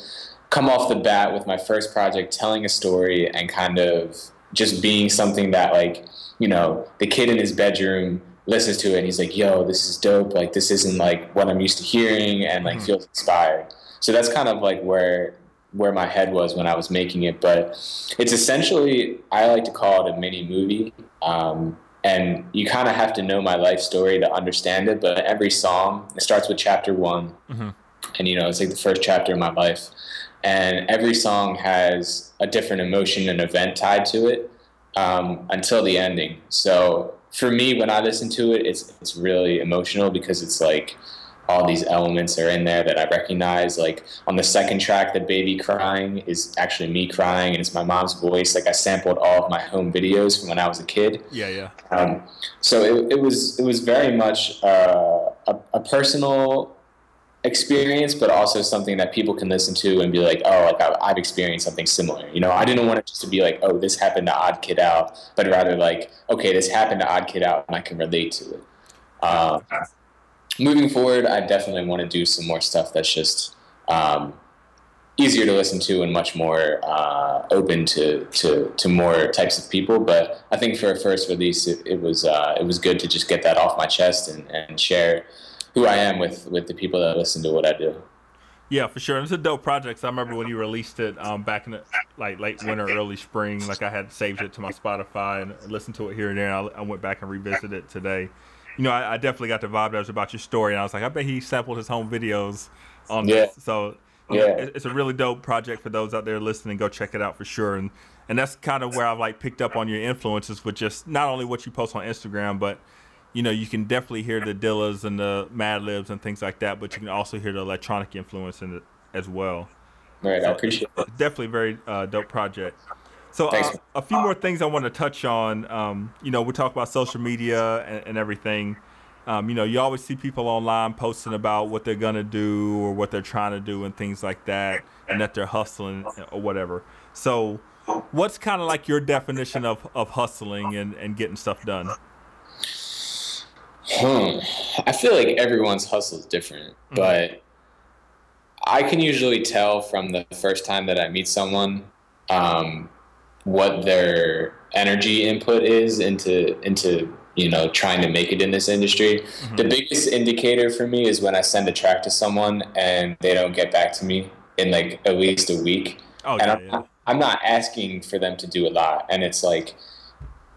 come off the bat with my first project telling a story and kind of just being something that, like, you know, the kid in his bedroom listens to it and he's like, yo, this is dope. Like, this isn't like what I'm used to hearing and like mm-hmm. feels inspired. So that's kind of like where where my head was when I was making it. But it's essentially, I like to call it a mini movie. Um, and you kind of have to know my life story to understand it. But every song, it starts with chapter one. Mm-hmm. And, you know, it's like the first chapter of my life. And every song has a different emotion and event tied to it um, until the ending. So for me, when I listen to it, it's, it's really emotional because it's like, all these elements are in there that I recognize. Like on the second track, the baby crying is actually me crying, and it's my mom's voice. Like I sampled all of my home videos from when I was a kid. Yeah, yeah. Um, so it, it was it was very much uh, a, a personal experience, but also something that people can listen to and be like, oh, like I've experienced something similar. You know, I didn't want it just to be like, oh, this happened to Odd Kid Out, but rather like, okay, this happened to Odd Kid Out, and I can relate to it. Um, moving forward, I definitely want to do some more stuff that's just um, easier to listen to and much more uh, open to, to, to more types of people. But I think for a first release, it, it was uh, it was good to just get that off my chest and, and share who I am with, with the people that listen to what I do. Yeah, for sure. It's a dope project. So I remember when you released it um, back in the like late winter, early spring. Like I had saved it to my Spotify and listened to it here and there. And I, I went back and revisited it today you know, I, I, definitely got the vibe that was about your story, and I was like, I bet he sampled his home videos on yeah. this. So yeah, know, it's a really dope project for those out there listening. Go check it out for sure. And and that's kind of where I've like picked up on your influences with just not only what you post on Instagram, but you know, you can definitely hear the Dillas and the Madlibs and things like that, but you can also hear the electronic influence in it as well. Right, so I appreciate it. Definitely very uh, dope project. So uh, a few more things I want to touch on. Um, you know, we talk about social media and, and everything. Um, you know, you always see people online posting about what they're gonna do or what they're trying to do and things like that, and that they're hustling or whatever. So, what's kind of like your definition of, of hustling and, and getting stuff done? Hmm. I feel like everyone's hustle is different, mm-hmm. but I can usually tell from the first time that I meet someone um, what their energy input is into into you know trying to make it in this industry. Mm-hmm. The biggest indicator for me is when I send a track to someone and they don't get back to me in like at least a week. Oh, and yeah, I'm, yeah. I'm not asking for them to do a lot, and it's like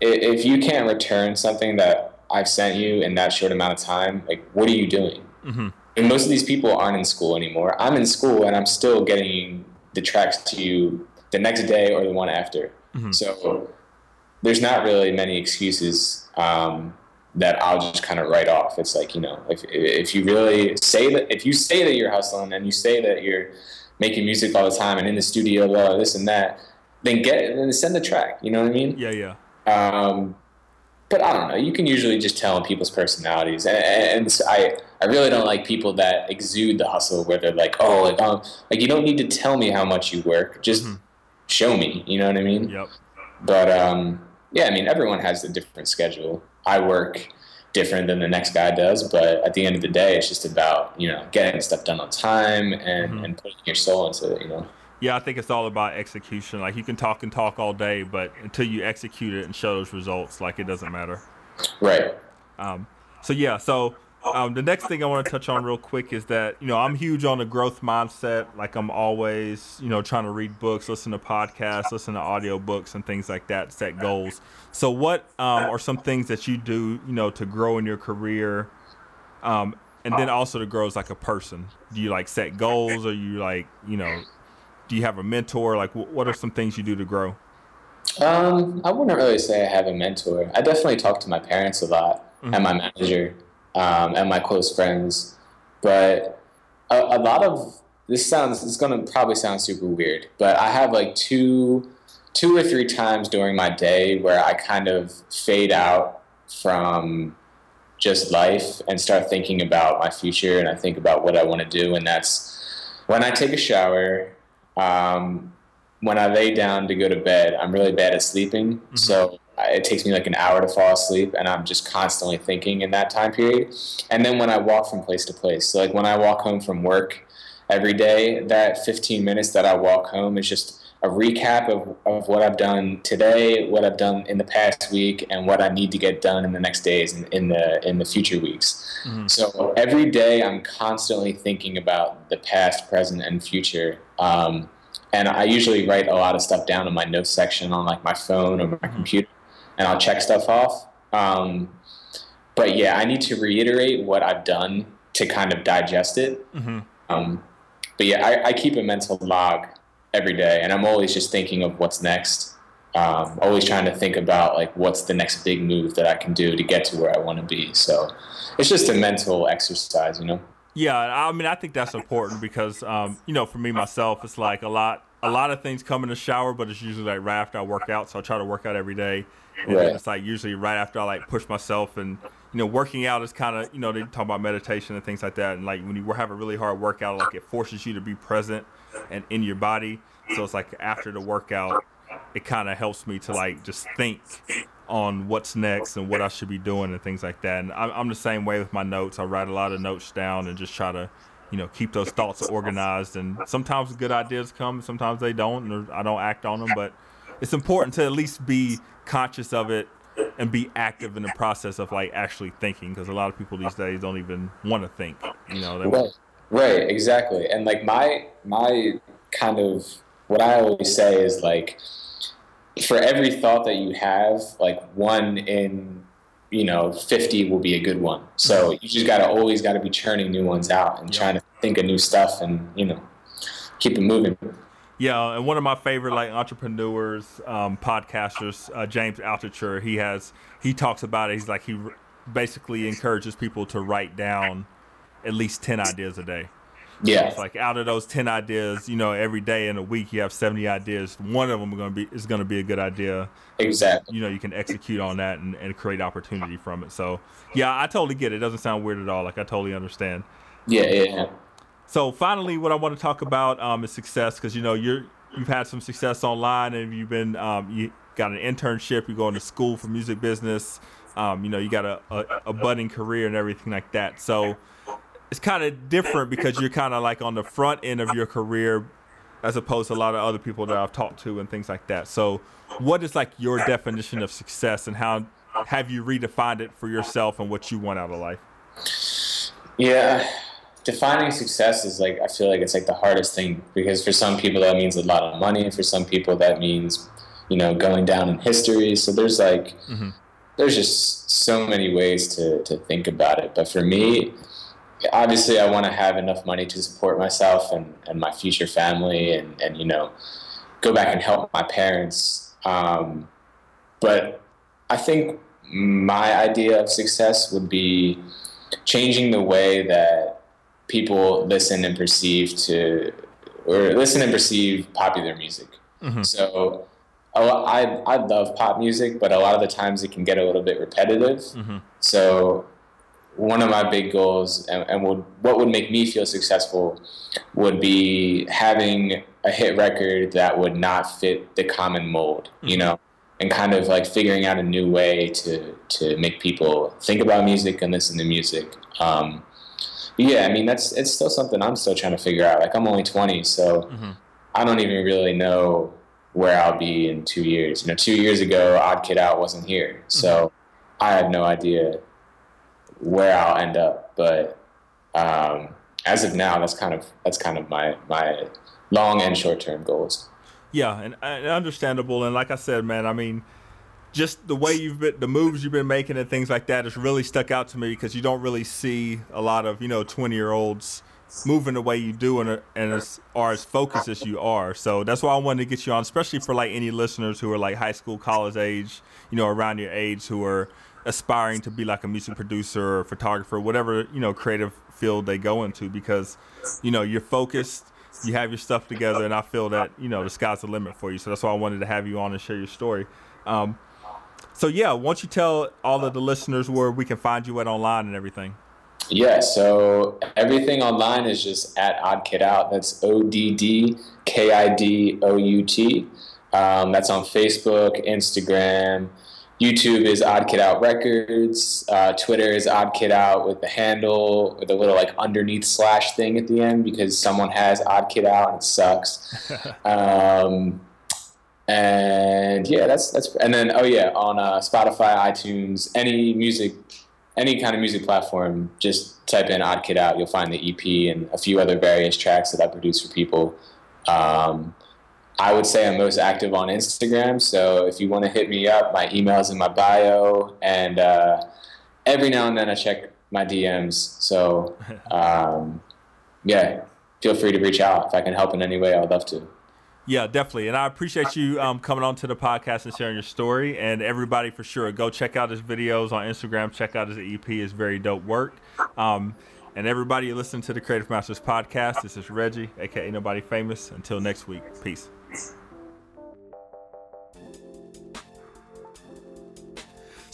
if you can't return something that I've sent you in that short amount of time, like what are you doing? Mm-hmm. And most of these people aren't in school anymore. I'm in school and I'm still getting the tracks to you the next day or the one after. Mhm. So there's not really many excuses um, that I'll just kind of write off. It's like you know, if if you really say that, if you say that you're hustling and you say that you're making music all the time and in the studio, blah, this and that, then get then send the track. You know what I mean? Yeah, yeah. Um, but I don't know. You can usually just tell in people's personalities, and, and so I I really don't like people that exude the hustle, where they're like, oh, like, um, like you don't need to tell me how much you work, just Mhm. Show me. You know what I mean? Yep. But um, yeah, I mean, everyone has a different schedule. I work different than the next guy does, but at the end of the day, it's just about you know getting stuff done on time and, Mhm. and putting your soul into it. You know. Yeah, I think it's all about execution. Like you can talk and talk all day, but until you execute it and show those results, like it doesn't matter. Right. Um, so yeah, so um, the next thing I want to touch on real quick is that you know I'm huge on the growth mindset. Like I'm always you know trying to read books, listen to podcasts, listen to audio books, and things like that. Set goals. So what um, are some things that you do you know to grow in your career, um, and then also to grow as like a person? Do you like set goals, or you like you know, do you have a mentor? Like wh- what are some things you do to grow? Um, I wouldn't really say I have a mentor. I definitely talk to my parents a lot and my manager um, and my close friends. But a, a lot of this sounds it's gonna probably sound super weird, but I have like two two or three times during my day where I kind of fade out from just life and start thinking about my future and I think about what I want to do and that's when I take a shower um, when I lay down to go to bed, I'm really bad at sleeping. So I- it takes me like an hour to fall asleep, and I'm just constantly thinking in that time period. And then when I walk from place to place, so like when I walk home from work every day, that 15 minutes that I walk home is just a recap of, of what I've done today, what I've done in the past week, and what I need to get done in the next days and in the in the future weeks. Mhm. So every day I'm constantly thinking about the past, present, and future. Um, and I usually write a lot of stuff down in my notes section on like my phone or my computer, and I'll check stuff off. Um, but yeah, I need to reiterate what I've done to kind of digest it. hmm Um, but yeah, I, I keep a mental log every day, and I'm always just thinking of what's next. Um, always trying to think about like what's the next big move that I can do to get to where I want to be. So it's just a mental exercise, you know. Yeah, I mean, I think that's important because, um, you know, for me myself, it's like a lot, a lot of things come in the shower, but it's usually like right after I work out. So I try to work out every day, and Right. it's like usually right after I like push myself, and you know, working out is kind of, you know, they talk about meditation and things like that, and like when you have a really hard workout, like it forces you to be present and in your body. So it's like after the workout, it kind of helps me to like just think on what's next and what I should be doing and things like that. And I'm, I'm the same way with my notes. I write a lot of notes down and just try to, you know, keep those thoughts organized. And sometimes good ideas come, sometimes they don't, and I don't act on them. But it's important to at least be conscious of it and be active in the process of like actually thinking because a lot of people these days don't even want to think. You know, Right, right, exactly. And like my my kind of what I always say is like for every thought that you have, like one in you know 50 will be a good one. So you just gotta always gotta be churning new ones out and Yeah. trying to think of new stuff and you know keep it moving. Yeah, and one of my favorite like entrepreneurs, um, podcasters, uh, James Altucher, he has he talks about it. He's like he r- basically encourages people to write down at least ten ideas a day. Yeah, It's like out of those ten ideas, you know, every day in a week you have seventy ideas. One of them going to be is going to be a good idea. exactly. You know, you can execute on that and, and create opportunity from it. So, yeah, I totally get it. It doesn't sound weird at all. Like I totally understand. Yeah, yeah. So finally, what I want to talk about um, is success because you know you're you've had some success online and you've been um, you got an internship, you're going to school for music business, um, you know you got a, a, a budding career and everything like that. So it's kind of different because you're kind of like on the front end of your career as opposed to a lot of other people that I've talked to and things like that. So what is like your definition of success and how have you redefined it for yourself and what you want out of life? Yeah, defining success is like I feel like it's like the hardest thing because for some people that means a lot of money. For some people that means you know going down in history. So there's like Mhm. there's just so many ways to to think about it. But for me, obviously I want to have enough money to support myself and, and my future family and, and, you know, go back and help my parents. Um, but I think my idea of success would be changing the way that people listen and perceive to, or listen and perceive popular music. Mm-hmm. So I, I love pop music, but a lot of the times it can get a little bit repetitive. Mm-hmm. So one of my big goals and, and would, what would make me feel successful would be having a hit record that would not fit the common mold, you mm-hmm. know, and kind of like figuring out a new way to to make people think about music and listen to music. Um, yeah, I mean that's it's still something I'm still trying to figure out. Like I'm only 20, so mm-hmm. I don't even really know where I'll be in two years. You know, two years ago, Odd Kid Out wasn't here, so mm-hmm. I have no idea where I'll end up. But um, as of now, that's kind of that's kind of my my long and short term goals. Yeah, and, and, understandable. And like I said, man, I mean, just the way you've been, the moves you've been making, and things like that has really stuck out to me because you don't really see a lot of you know twenty year olds moving the way you do and, and as are as focused as you are. So that's why I wanted to get you on, especially for like any listeners who are like high school, college age, you know, around your age who are aspiring to be like a music producer or photographer, whatever you know creative field they go into, because you know you're focused, you have your stuff together, and I feel that you know the sky's the limit for you. So that's why I wanted to have you on and share your story. Um, so yeah, once you tell all of the listeners where we can find you at online and everything. Yeah, so everything online is just at Odd Kid Out. That's O D D K I D O U T. Um, that's on Facebook, Instagram, YouTube is Odd Kid Out Records. Uh, Twitter is Odd Kid Out with the handle with a little like underneath slash thing at the end because someone has Odd Kid Out and it sucks. (laughs) um, and yeah, that's that's and then oh yeah, on uh, Spotify, iTunes, any music, any kind of music platform, just type in Odd Kid Out. You'll find the EP and a few other various tracks that I produce for people. Um, I would say I'm most active on Instagram. So if you want to hit me up, my email's in my bio, and uh, every now and then I check my DMs. So (laughs) um, yeah, feel free to reach out if I can help in any way. I'd love to. Yeah, definitely. And I appreciate you um, coming on to the podcast and sharing your story. And everybody, for sure, go check out his videos on Instagram. Check out his EP. It's very dope work. Um, and everybody listen to the Creative Masters podcast. This is Reggie, aka Nobody Famous. Until next week, peace.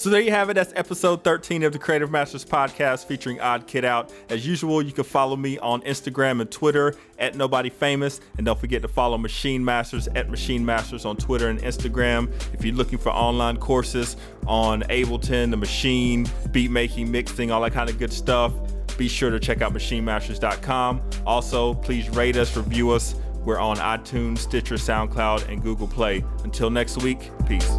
So there you have it. That's episode 13 of the Creative Masters podcast featuring Odd Kid Out. As usual, you can follow me on Instagram and Twitter at Nobody Famous. And don't forget to follow Maschine Masters at Maschine Masters on Twitter and Instagram. If you're looking for online courses on Ableton, the Maschine, beat making, mixing, all that kind of good stuff, be sure to check out maschinemasters.com. Also, please rate us, review us. We're on iTunes, Stitcher, SoundCloud, and Google Play. Until next week, peace.